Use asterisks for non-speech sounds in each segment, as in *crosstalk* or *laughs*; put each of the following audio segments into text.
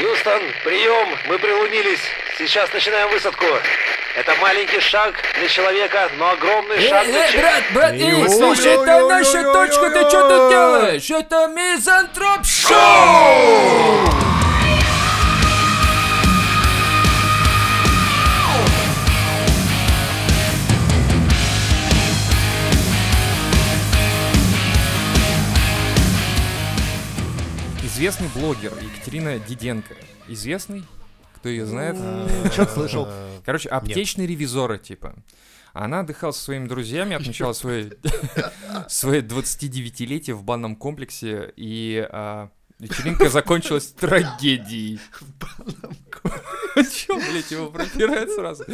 Хьюстон, прием, мы прилунились. Сейчас начинаем высадку. Это маленький шаг для человека, но огромный шаг Эй, для эй, человека. брат, брат, эй, слушай, это наша точка, ты что тут делаешь? Это Мизантроп Шоу! Известный блогер Екатерина Диденко. Известный? Кто ее знает? *laughs* Что-то слышал. *laughs* Короче, аптечный ревизора, типа. Она отдыхала со своими друзьями, отмечала *laughs* свое, свое 29-летие в банном комплексе, и а, вечеринка закончилась трагедией. Чё, блядь, его пропирает сразу?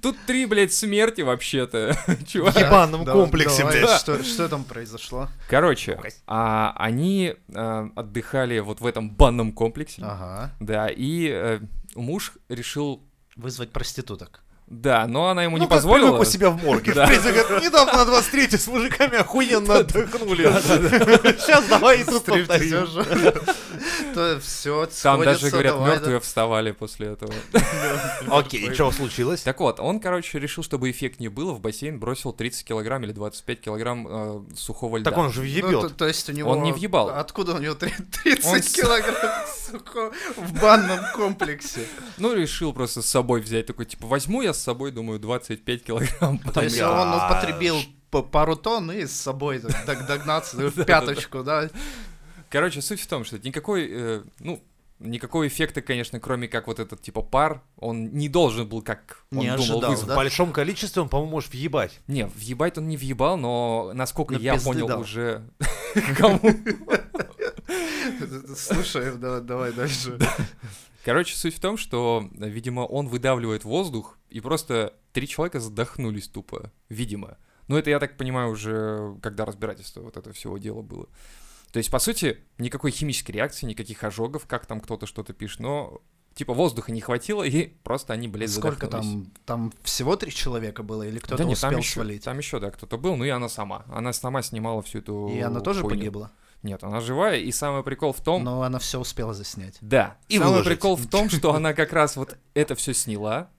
Тут три, блядь, смерти вообще-то, *laughs* чувак. В ебаном комплексе, блядь. Что, что там произошло? Короче, а, они а, отдыхали вот в этом банном комплексе, Ага. да, и э, муж решил, Вызвать проституток. да, но она ему Ну, не как позволила. привык у себя в морге. Да. В принципе, говорит, недавно на 23 с мужиками охуенно отдохнули. Сейчас давай и тут повторим. То все Там даже, говорят, мертвые вставали после этого. *laughs* *laughs* Окей, что случилось? Так вот, он, короче, решил, чтобы эффект не было, в бассейн бросил 30 килограмм или 25 килограмм э, сухого льда. Так он же то, въебет. то есть у него... Он не въебал. Откуда у него три- 30 Он с- килограмм *laughs* сухого в банном комплексе? Ну, решил просто с собой взять. Такой, типа, возьму я с собой, думаю, 25 килограмм. То есть он употребил пару тонн и с собой так догнаться в пяточку, да? Короче, суть в том, что никакой, э, ну, никакого эффекта, конечно, кроме как вот этот, типа, пар, он не должен был, как он Не думал, ожидал, вызвать. В да? большом количестве он, по-моему, можешь въебать. Не, въебать он не въебал, но насколько Ну, я понял дал. уже... *laughs* Кому? Слушай, да- давай дальше. Короче, суть в том, что, видимо, он выдавливает воздух, и просто три человека задохнулись тупо, видимо. Ну, это, я так понимаю, уже когда разбирательство вот этого всего дела было. То есть, по сути, никакой химической реакции, никаких ожогов, как там кто-то что-то пишет, но типа воздуха не хватило, *laughs* и просто они, блядь, Сколько там? Там всего три человека было или кто-то да нет, успел там еще, свалить? там еще, да, кто-то был, ну и она сама. Она сама снимала всю эту И она тоже хуйню. погибла? Нет, она живая, и самый прикол в том... Но она все успела заснять. Да. И Самый выложить. прикол в том, что *laughs* она как раз вот это все сняла.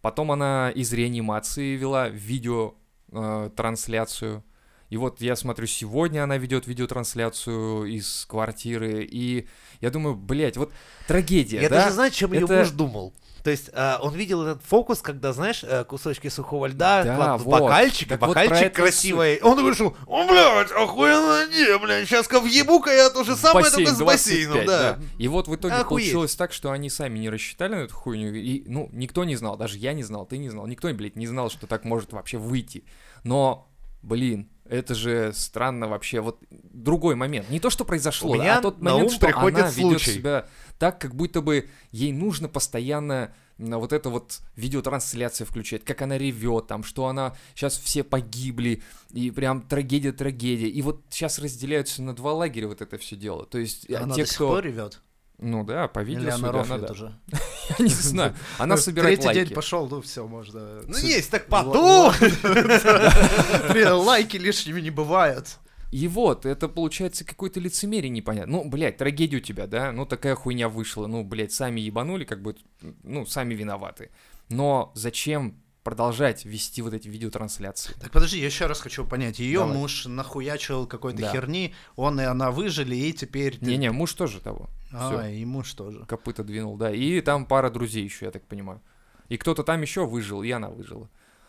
Потом она из реанимации вела видео э, трансляцию. И вот я смотрю, сегодня она ведет видеотрансляцию из квартиры. И я думаю, блядь, вот трагедия, Я да? даже знаю, чем ее Это- муж думал. То есть а, он видел этот фокус, когда, знаешь, э, кусочки сухого льда Да, вот. бокальчик, и Так вот бокальчик это красивый. Он вышел, о, блядь, охуенно, не, блядь, сейчас-ка въебу-ка я то же самое, Бассейн только с 25, бассейном, да. И вот в итоге Охуеть. получилось так, что они сами не рассчитали на эту хуйню. И, ну, никто не знал, даже я не знал, ты не знал, никто, блядь, не знал, что так может вообще выйти. Но, блин, это же странно вообще. Вот другой момент. Не то, что произошло, У меня а тот на момент, ум что приходит она ведет случай. себя так, как будто бы ей нужно постоянно на вот это вот видеотрансляция включать, как она ревет, там, что она сейчас все погибли, и прям трагедия-трагедия. И вот сейчас разделяются на два лагеря вот это все дело. То есть а, Она те, до сих кто... пор ревет? Ну да, по видео Или она рофлит да. уже? *laughs* Я не *laughs* знаю. Она собирает Третий лайки. день пошел, ну все, можно... *laughs* Ну есть, так. Блин, Лайки лишними не бывают. И вот, это получается какое-то лицемерие непонятно. Ну, блядь, трагедия у тебя, да? Ну, такая хуйня вышла. Ну, блядь, сами ебанули, как бы, ну, сами виноваты. Но зачем продолжать вести вот эти видеотрансляции? Так подожди, я еще раз хочу понять. Ее Давай. муж нахуячил какой-то Да. херни, он и она выжили, и теперь... Не-не, муж тоже того. А, Всё. и муж тоже. Копыта двинул, да. И там пара друзей еще, я так понимаю. И кто-то там еще выжил, и она выжила.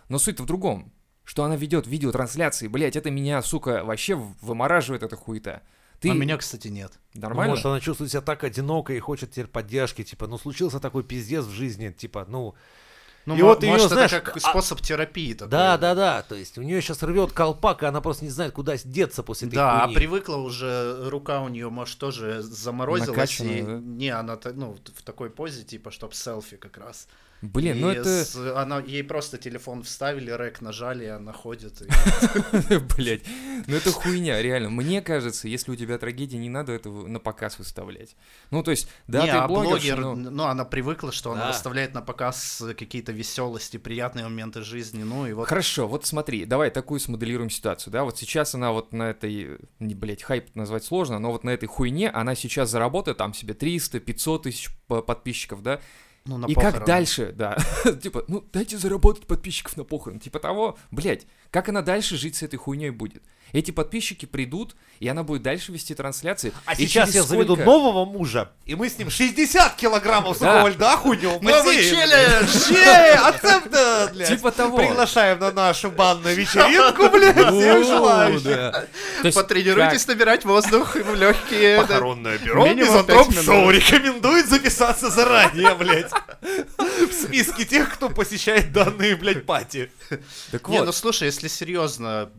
Но суть в другом, что она ведет видеотрансляции, блядь, это меня, сука, вообще вымораживает эта хуета. Ты А меня, кстати, нет. нормально? Может, она чувствует себя так одиноко и хочет теперь поддержки, типа, ну случился такой пиздец в жизни, типа, ну, Ну, И вот может, знаешь, это как а- способ терапии такой. да, да, да, то есть у нее сейчас рвет колпак, и она просто не знает, куда деться после этой Да, а хуйни. привыкла уже, рука у нее, может, тоже заморозилась. Накачанная, и- да? Не, она ну, в такой позе, типа, чтоб селфи как раз. Блин, ну И это... с- она, ей просто телефон вставили, рэк нажали, и она ходит. *laughs* Блять, ну это хуйня, реально. Мне кажется, если у тебя трагедия, не надо этого на показ выставлять. Ну, то есть, да, ты а блогер, но- ну, она привыкла, что она выставляет на показ какие-то веселости, приятные моменты жизни, ну и вот... Хорошо, вот смотри, давай такую смоделируем ситуацию, да, вот сейчас она вот на этой, не, блядь, хайп назвать сложно, но вот на этой хуйне она сейчас заработает там себе 300, 500 тысяч подписчиков, да, Ну, на и как похороны. дальше, да, *laughs* типа, ну дайте заработать подписчиков на похорон, типа того, блядь, как она дальше жить с этой хуйней будет? Эти подписчики придут, и она будет дальше вести трансляции. А и сейчас я заведу сколько- нового мужа, и мы с ним 60 килограммов Да. сухого льда хуйнем. Мы челлендж! *laughs* Блядь. Типа того. Приглашаем на нашу банную вечеринку, блядь, *laughs* всех желающих. да. Потренируйтесь набирать воздух в легкие. Похоронное бюро Минимум Мизантроп. Шоу рекомендует записаться заранее, блядь. В списке тех, кто посещает данные, блядь, пати. Так Не, вот, ну слушай, если серьезно,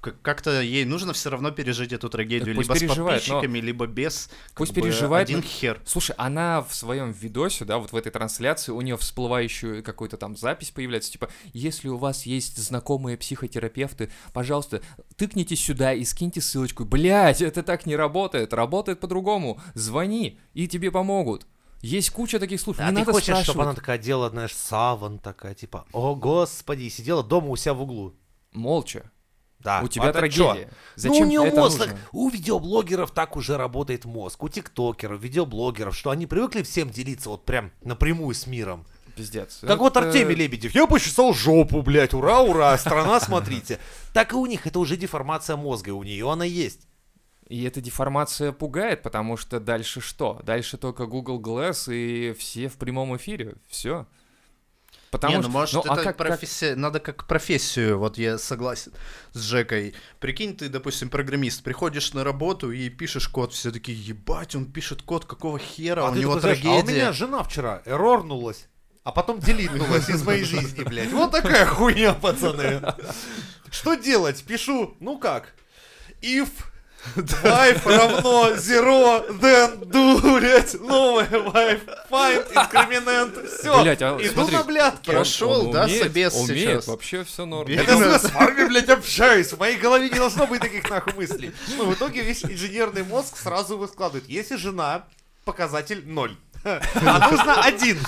как-то ей нужно все равно пережить эту трагедию, либо с переживает, но- подписчиками, либо без. Пусть бы переживает, Один но- хер. Слушай, она в своем видосе, да, вот в этой трансляции, у нее всплывающую какую-то там запись появляется, типа, если у вас есть знакомые психотерапевты, пожалуйста, тыкните сюда и скиньте ссылочку. Блять, это так не работает, работает по-другому. Звони, и тебе помогут. Есть куча таких случаев. А не ты надо хочешь, чтобы спрашивать. она такая делала, знаешь, саван такая, типа, о господи, и сидела дома у себя в углу. Молча. Да. у тебя это трагедия. чё? Зачем ну, у нее это мозг, нужно? у видеоблогеров так уже работает мозг, у тиктокеров, видеоблогеров, что они привыкли всем делиться вот прям напрямую с миром. Пиздец. Как вот Это- Артемий Лебедев, я почесал жопу, блядь, ура, ура, страна, смотрите. *laughs* Так и у них это уже деформация мозга, у нее она есть. И эта деформация пугает, потому что дальше что? Дальше только Google Glass и все в прямом эфире. Все. Потому не, что... ну может ну, а это как- как- профессия, надо как профессию, вот я согласен с Жекой. Прикинь, ты, допустим, программист, приходишь на работу и пишешь код, все такие, ебать, он пишет код, какого хера, А у ты него такой, знаешь, а у трагедия. меня жена вчера эрорнулась, а потом делитнулась из моей жизни, блядь. Вот такая хуйня, пацаны. Что делать? Пишу, ну как? If wife равно zero, then do, блядь, новая wife, find, инкремент, все. Блядь, а Иду смотри, на блядки. Прошел, Он да, умеет, собес умеет, сейчас. вообще все норм. Это я с вами, блядь, *laughs* общаюсь. В моей голове не должно быть таких нахуй мыслей. Ну, в итоге весь инженерный мозг сразу выскладывает. Если жена, показатель ноль. *laughs* А нужно один.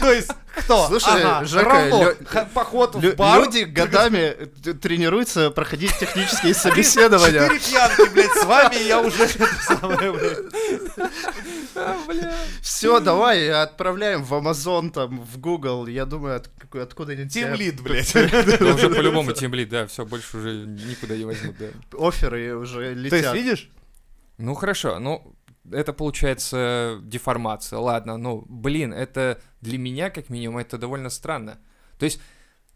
То есть, кто? Слушай, Ага, Жека, равно лё- поход в бар. Люди годами тренируются проходить технические собеседования. Четыре пьянки, блядь, с вами я уже самое, блядь. Все, давай, отправляем в Amazon, там, в Google. Я думаю, откуда-нибудь Тим тебя лид, блядь. Уже по-любому темблит, да, все, больше уже никуда не возьмут, да. оферы уже То есть, летят. видишь? Ну хорошо, ну это получается деформация. Ладно, ну блин, это для меня, как минимум, это довольно странно. То есть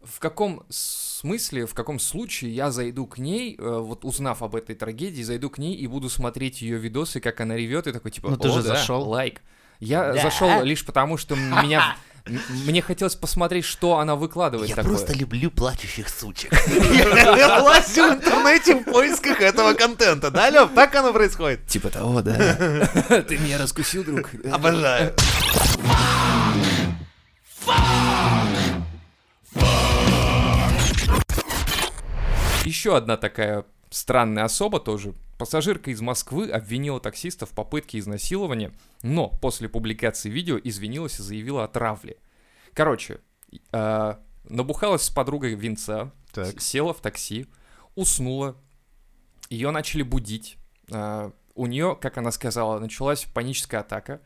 в каком смысле, в каком случае я зайду к ней, э, вот узнав об этой трагедии, зайду к ней и буду смотреть ее видосы, как она ревет, и такой типа, Ну, ты «О, же да, зашел». лайк. Я Да. зашел лишь потому, что меня... *laughs* Мне хотелось посмотреть, что она выкладывает такое. люблю плачущих сучек. Я лазю в интернете в поисках этого контента. Да, Лев? Так оно происходит? Типа того, да. *laughs* Ты меня раскусил, друг. Обожаю. Еще одна такая странная особа тоже. Пассажирка из Москвы обвинила таксиста в попытке изнасилования, но после публикации видео извинилась и заявила о травле. Короче, э, набухалась с подругой винца, Так. села в такси, уснула, ее начали будить. э, у нее, как она сказала, началась паническая атака.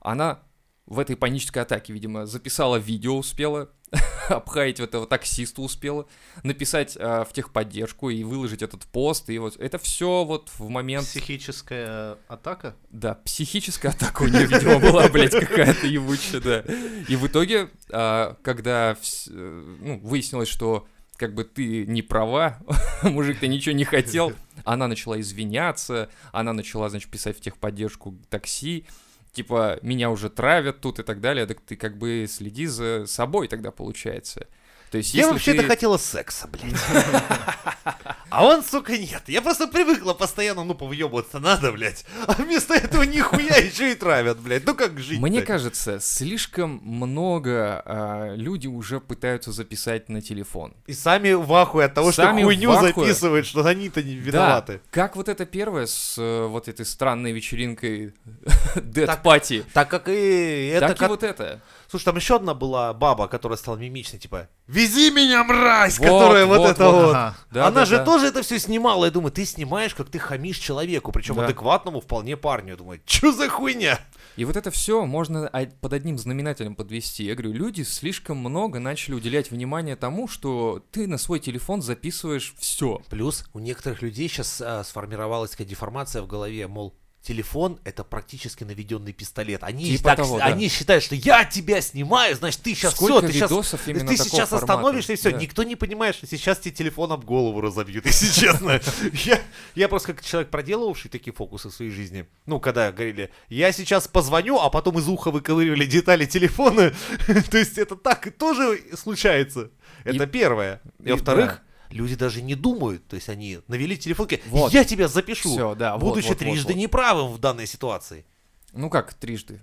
Она в этой панической атаке, видимо, записала видео, успела *laughs* *laughs* обхаять этого таксиста успела, написать э, в техподдержку и выложить этот пост, и вот это все вот в момент, Психическая атака? да, психическая атака у нее, видимо, была, блядь, какая-то ебучая, да. И в итоге, а, когда вс- э, ну, выяснилось, что как бы ты не права, *laughs* мужик, ты ничего не хотел, она начала извиняться, она начала, значит, писать в техподдержку такси, типа, меня уже травят тут и так далее, так ты как бы следи за собой тогда получается. То есть, Я вообще-то ты- хотела секса, блядь. *laughs* А он, сука, нет. Я просто привыкла постоянно, ну, повъебываться надо, блядь. А вместо этого нихуя еще и травят, блядь. Ну как жить Мне кажется, слишком много а, люди уже пытаются записать на телефон. И сами в ахуе от того, Сами что хуйню ахуе. записывают, что они-то не виноваты. Да, как вот это первое с э, вот этой странной вечеринкой *laughs* Dead Так, Party, Так как и это... так и как- вот это. Слушай, там еще одна была баба, которая стала мимичной, типа «Вези меня, мразь!» Вот, Которая вот, вот, это вот. вот. Ага. Да, Она да, же да. тоже это все снимала. Я думаю, ты снимаешь, как ты хамишь человеку, причем Да. адекватному вполне парню. Я думаю, что за хуйня? И вот это все можно а- под одним знаменателем подвести. Я говорю, люди слишком много начали уделять внимание тому, что ты на свой телефон записываешь все. Плюс у некоторых людей сейчас сформировалась такая деформация в голове, мол, телефон это практически наведенный пистолет. Они, Типа так- того, да. они считают, что я тебя снимаю, значит ты сейчас все, Сколько ты сейчас ты сейчас формата? остановишься и все. Да. Никто не понимает, что сейчас тебе телефон об голову разобьют, *laughs* если честно. Я, я просто как человек, проделывавший такие фокусы в своей жизни. Ну, когда говорили, я сейчас позвоню, а потом из уха выковыривали детали телефона. *laughs* То есть это так и тоже случается. Это И- первое. И, и во-вторых, люди даже не думают. То есть они навели телефон, Вот. я тебя запишу. Всё, да, вот, будучи вот, вот, трижды вот. неправым в данной ситуации. Ну как трижды?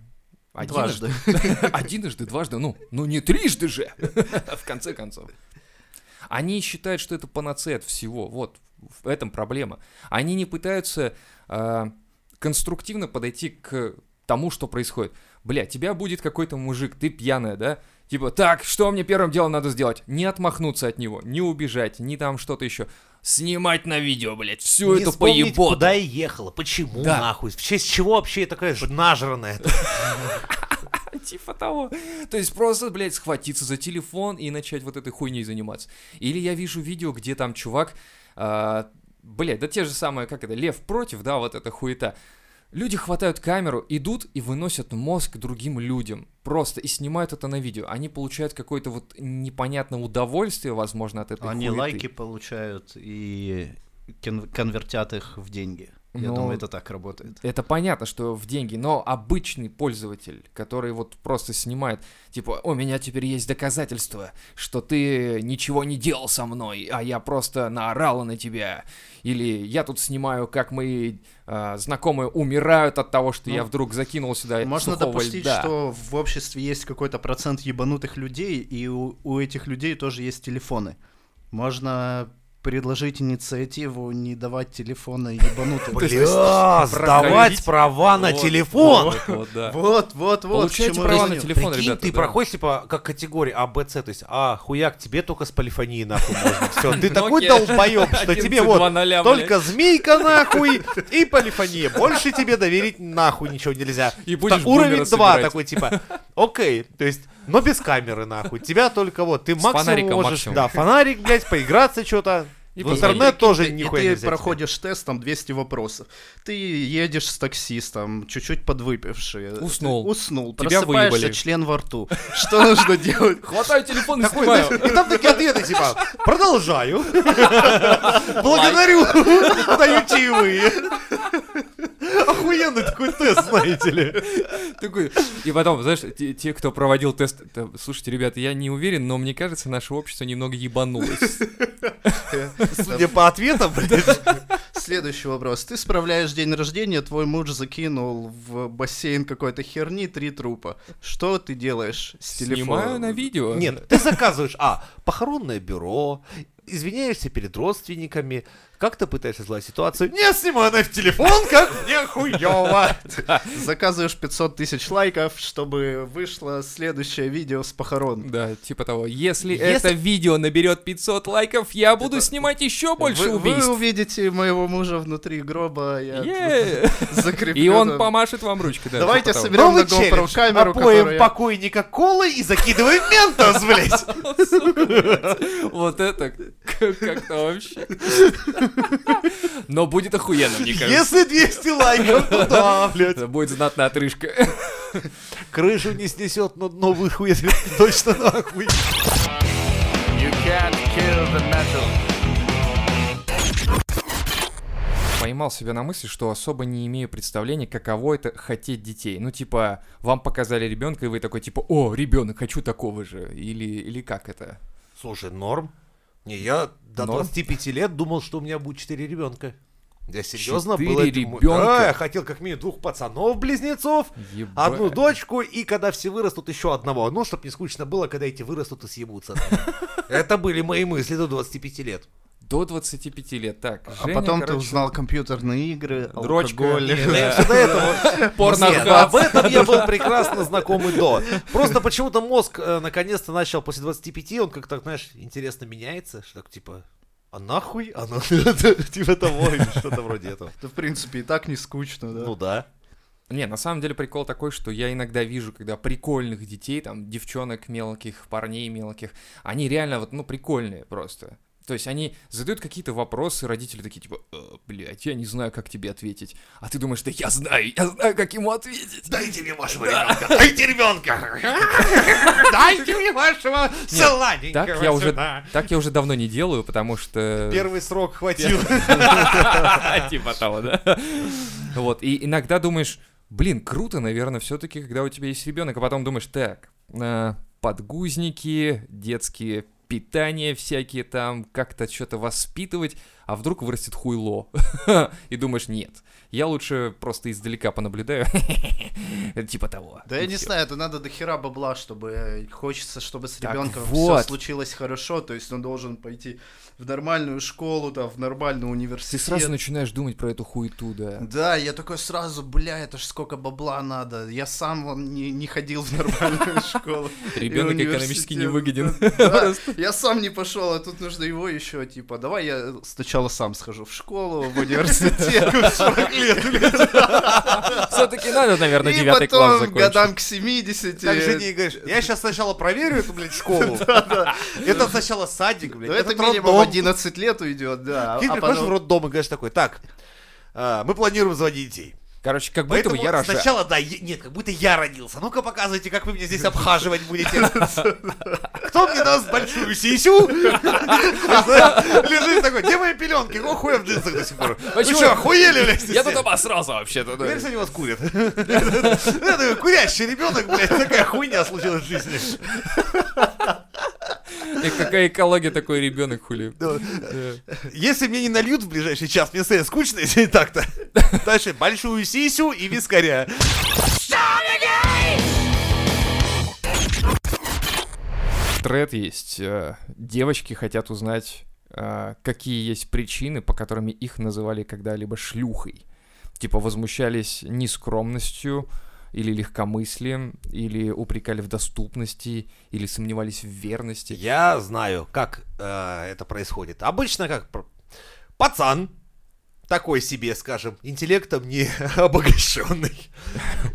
Дважды. Одиножды, *laughs* дважды, ну, ну не трижды же, *laughs* в конце концов. Они считают, что это панацея от всего, вот, в этом проблема. Они не пытаются а, конструктивно подойти к тому, что происходит. Бля, тебя будет какой-то мужик, ты пьяная, да? Типа, так, что мне первым делом надо сделать? Не отмахнуться от него, не убежать, не там что-то еще. Снимать на видео, блядь, всю не эту поеботу. куда я ехала, почему Да. нахуй, в честь чего вообще я такая ж нажранная. *laughs* *laughs* Типа того. То есть просто, блядь, схватиться за телефон и начать вот этой хуйней заниматься. Или я вижу видео, где там чувак, а, блядь, да те же самые, как это, лев против, да, вот эта хуета. Люди хватают камеру, идут и выносят мозг другим людям. Просто и снимают это на видео. Они получают какое-то вот непонятное удовольствие, возможно, от этой Они хуеты. лайки получают и кон- конвертят их в деньги. Я Ну, думаю, это так работает. Это понятно, что в деньги, но обычный пользователь, который вот просто снимает, типа, у меня теперь есть доказательства, что ты ничего не делал со мной, а я просто наорала на тебя. Или я тут снимаю, как мои а, знакомые умирают от того, что Ну, я вдруг закинул сюда Можно допустить, льда. что в обществе есть какой-то процент ебанутых людей, и у, у этих людей тоже есть телефоны. Можно предложить инициативу не давать телефоны ебанутым. Бля, сдавать права на телефон. Вот, вот. Вот, Получайте права на телефон, ребята, ты проходишь, типа, как категория А, Б, С, то есть, а, хуяк, тебе только с полифонией нахуй можно. Все, ты такой Nokia долбоеб, что тебе 11.2.0, вот только змейка нахуй и полифония. Больше тебе доверить нахуй ничего нельзя. И будешь Та- Уровень бумера 2 собирать. такой, типа, окей, то есть, но без камеры нахуй. Тебя только вот, ты максимум фонариком можешь, максимум. да, фонарик, блядь, поиграться что-то. И В интернет тоже И нихуя ты нельзя. проходишь тест, там 200 вопросов. Ты едешь с таксистом, чуть-чуть подвыпивший. Уснул. Уснул. Тебя Просыпаешься, выебали. член во рту. Что нужно делать? Хватаю телефон и снимаю. и там такие ответы, типа, продолжаю. *laughs* Благодарю. Даю чаевые. Охуенный такой тест, знаете ли. Такой, и потом, знаешь, те, те, кто проводил тест, это, слушайте, ребята, я не уверен, но мне кажется, наше общество немного ебанулось. Судя по ответам. Следующий вопрос. Ты справляешь день рождения, твой муж закинул в бассейн какой-то херни три трупа. Что ты делаешь с телефоном? Снимаю на видео. Нет, ты заказываешь, а, похоронное бюро, извиняешься перед родственниками, как-то пытаешься сгладить ситуацию, не снимай на телефон, как мне хуёво. Заказываешь 500 тысяч лайков, чтобы вышло следующее видео с похорон. Да, типа того. Если, это видео наберет 500 лайков, я буду снимать еще больше вы, вы убийств. увидите моего мужа внутри гроба, я Е. *laughs* закреплю. И он помашет вам ручкой. да, Давайте типа соберем Новый на GoPro камеру, Опоем которая- покойника колы и закидываем ментос, блядь. *laughs* Вот это как-то вообще. Но будет охуенно, мне кажется. Если 200 лайков, то да, блядь. Это будет знатная отрыжка. Крышу не снесет, но дно выхует точно нахуй. Поймал себя на мысли, что особо не имею представления, каково это хотеть детей. Ну, типа, вам показали ребенка, и вы такой, типа, о, ребенок, хочу такого же. Или, или как это? Слушай, норм. Не, я до Норм? 25 лет думал, что у меня будет 4 ребенка. Я серьезно был этим- ребенка? Да, я хотел как минимум двух пацанов-близнецов, Ебать. одну дочку, и когда все вырастут, еще одного. Ну, чтобы не скучно было, когда эти вырастут и съебутся. *laughs* Это были мои мысли до 25 лет. До 25 лет, так. А Женя, потом ты короче, узнал компьютерные игры, *laughs* Дрочка. алкоголь. *laughs* Всё до этого... *laughs* Порно об этом я был прекрасно знакомый до. Просто почему-то мозг э, наконец-то начал после 25, он как-то, знаешь, интересно меняется, что так типа, а нахуй? А ну, типа того, или что-то вроде этого. Это, в принципе, и так не скучно, да? Ну да. Не, на самом деле прикол такой, что я иногда вижу, когда прикольных детей, там, девчонок мелких, парней мелких, они реально вот, ну, прикольные просто. То есть они задают какие-то вопросы, родители такие, типа, «Э, блядь, я не знаю, как тебе ответить. А ты думаешь, да я знаю, я знаю, как ему ответить. Дайте мне вашего ребенка! Дайте ребенка! *laughs* Дайте мне вашего сладенького Так я уже, так я уже давно не делаю, потому что... Первый срок хватил. *laughs* Типа того, да? Вот, и иногда думаешь, блин, круто, наверное, все-таки, когда у тебя есть ребенок, а потом думаешь, так, а, подгузники, детские питания всякие там, как-то что-то воспитывать, а вдруг вырастет хуйло. *laughs* И думаешь, нет, я лучше просто издалека понаблюдаю. *laughs* Типа того. Да я не знаю, это надо до хера бабла, чтобы э, хочется, чтобы с ребенком все случилось хорошо, то есть он должен пойти в нормальную школу, там, в нормальный Ты университет. сразу начинаешь думать про эту хуету, да. Да, я такой сразу, бля, это ж сколько бабла надо. Я сам вон не, не ходил в нормальную *laughs* школу. Ребенок экономически не университет. выгоден. Да, я сам не пошел, а тут нужно его еще, типа, давай я сначала сам схожу в школу, в университет. Все-таки надо, наверное, девятый класс потом закончить. годам к 70. Так же не говоришь, я сейчас сначала проверю эту, блядь, школу. *laughs* Это сначала садик, блядь, Ну, это минимум роддом. 11 лет уйдет, да. Ты а приходишь в роддом и говоришь такой, так, а, мы планируем заводить детей. Короче, как будто бы Поэтому я рожаю. сначала, да, е- нет, как будто я родился. Ну-ка показывайте, как вы меня здесь обхаживать будете. *laughs* Кто мне даст большую сисю? Лежит такой, где мои пеленки? О, хуя в джинсах до сих пор. Вы что, охуели, блядь? Я тут обосрался вообще-то. да. Теперь сегодня вас курят. *laughs* Курящий ребенок, блядь, такая хуйня случилась в жизни. И какая экология такой ребенок хули. Если мне не нальют в ближайший час, мне станет скучно, *laughs* если и так-то. Дальше большую сисю и вискаря. Тред есть. э, Девочки хотят узнать, э, какие есть причины, по которым их называли когда-либо шлюхой. Типа возмущались нескромностью или легкомыслием, или упрекали в доступности, или сомневались в верности. Я знаю, как э, это происходит. Обычно как пацан, такой себе, скажем, интеллектом не *laughs* обогащенный,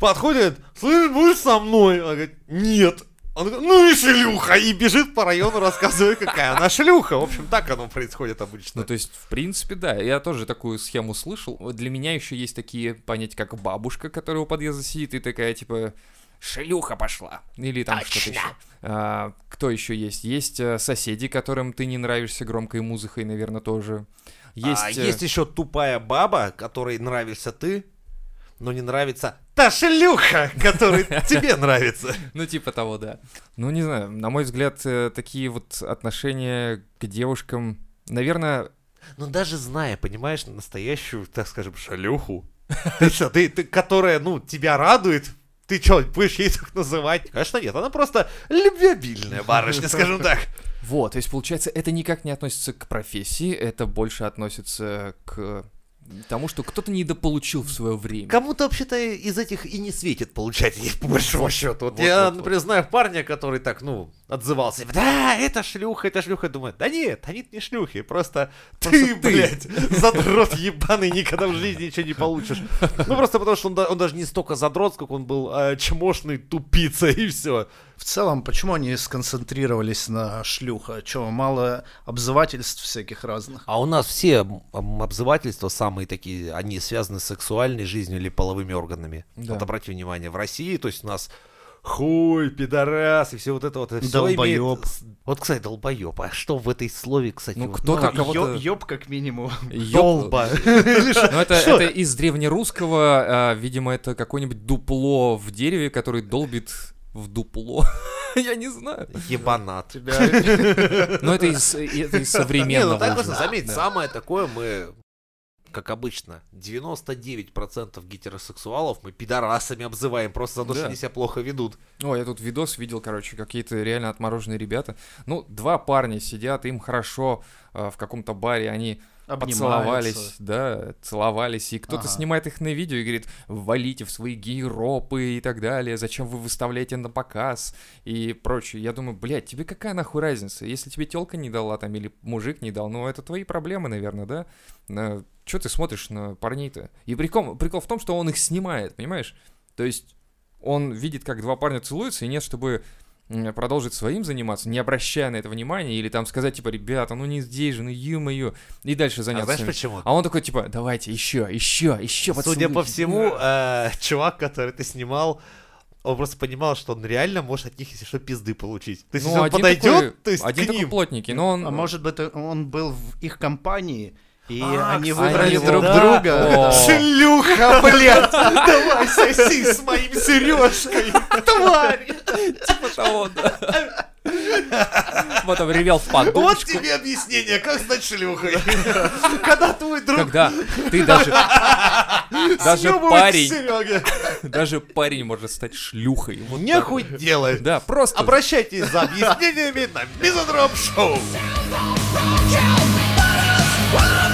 подходит, слышь, будешь со мной? Он говорит, нет. Он говорит, ну и шлюха, и бежит по району, рассказывая, какая она шлюха. В общем, так оно происходит обычно. Ну, то есть, в принципе, да, я тоже такую схему слышал. Для меня еще есть такие понятия, как бабушка, которая у подъезда сидит и такая, типа, шлюха пошла. Или там что-то еще. А, кто еще есть? Есть э, соседи, которым ты не нравишься громкой музыкой, наверное, тоже. Есть, А э, есть еще тупая баба, которой нравишься ты, но не нравится та шлюха, которой *laughs* тебе нравится. ну, типа того, да. Ну, не знаю, на мой взгляд, э, такие вот отношения к девушкам, наверное, Но даже зная, понимаешь, настоящую, так скажем, шлюху, ты что, ты, ты, которая, ну, тебя радует, ты что, будешь ей так называть? Конечно нет, она просто любвеобильная барышня, скажем так. Вот, то есть, получается, это никак не относится к профессии, это больше относится к тому, что кто-то недополучил в свое время. Кому-то вообще-то из этих и не светит получать их, *laughs* по большому счету. Вот, Вот, я, вот, вот. например, знаю парня, который так, ну, отзывался. Да, это шлюха, это шлюха. Думает, да нет, они не шлюхи, *laughs* просто, ты, ты. блядь, задрот ебаный, никогда в жизни ничего не получишь. Ну, просто потому что он, он даже не столько задрот, сколько он был э, чмошный тупица, *laughs* и все. В целом, почему они сконцентрировались на шлюха? Че, мало обзывательств всяких разных? А у нас все обзывательства самые такие, они связаны с сексуальной жизнью или половыми органами. Да. Вот обратите внимание, в России, то есть у нас хуй, пидорас и все вот это вот. это всё Долбоёб. имеет Вот, кстати, долбоеб. А что в этой слове, кстати? Ну, вот? кто-то Ну, кого-то... ё- ёб как минимум. *laughs* Ёб- Долба. *laughs* Ну, это, это из древнерусского, а, видимо, это какое-нибудь дупло в дереве, который долбит в дупло. *laughs* Я не знаю. Ебанат. Но это из это из Не, ну современного так заметить, Да. самое такое мы, как обычно, 99% гетеросексуалов мы пидорасами обзываем просто за то, что Да. они себя плохо ведут. Ой, я тут видос видел, короче, какие-то реально отмороженные ребята. Ну, два парня сидят, им хорошо э, в каком-то баре, они поцеловались, да, целовались, и кто-то Ага. снимает их на видео и говорит, валите в свои гейропы и так далее, зачем вы выставляете на показ и прочее. Я думаю, блядь, тебе какая нахуй разница? Если тебе телка не дала там или мужик не дал, ну это твои проблемы, наверное, да? Че ты смотришь на парней-то? И прикол, прикол в том, что он их снимает, понимаешь? То есть он видит, как два парня целуются, и нет, чтобы продолжить своим заниматься, не обращая на это внимания, или там сказать, типа, ребята, ну не здесь же, ну ё-моё, и дальше А заняться. знаешь своим. почему? А он такой, типа, давайте, еще, еще, еще Судя по поцелуйте». всему, э, чувак, который ты снимал, он просто понимал, что он реально может от них, если что, пизды получить. То есть, Ну, если он один подойдет, такой- то есть один к такой ним. плотненький, но он... А может быть, он был в их компании, и А, они выбрали они друг да. друга. Шлюха, блядь! Давай соси с моим *laughs* сережкой, тварь! типа того, да. Вот он ревел в Вот подушку. тебе объяснение, как стать шлюхой. Когда твой друг Когда ты даже, *laughs* даже парень, даже парень может стать шлюхой. Вот. Нехуй делать. Да, просто. Обращайтесь за объяснениями на Мизодроп Шоу. Stay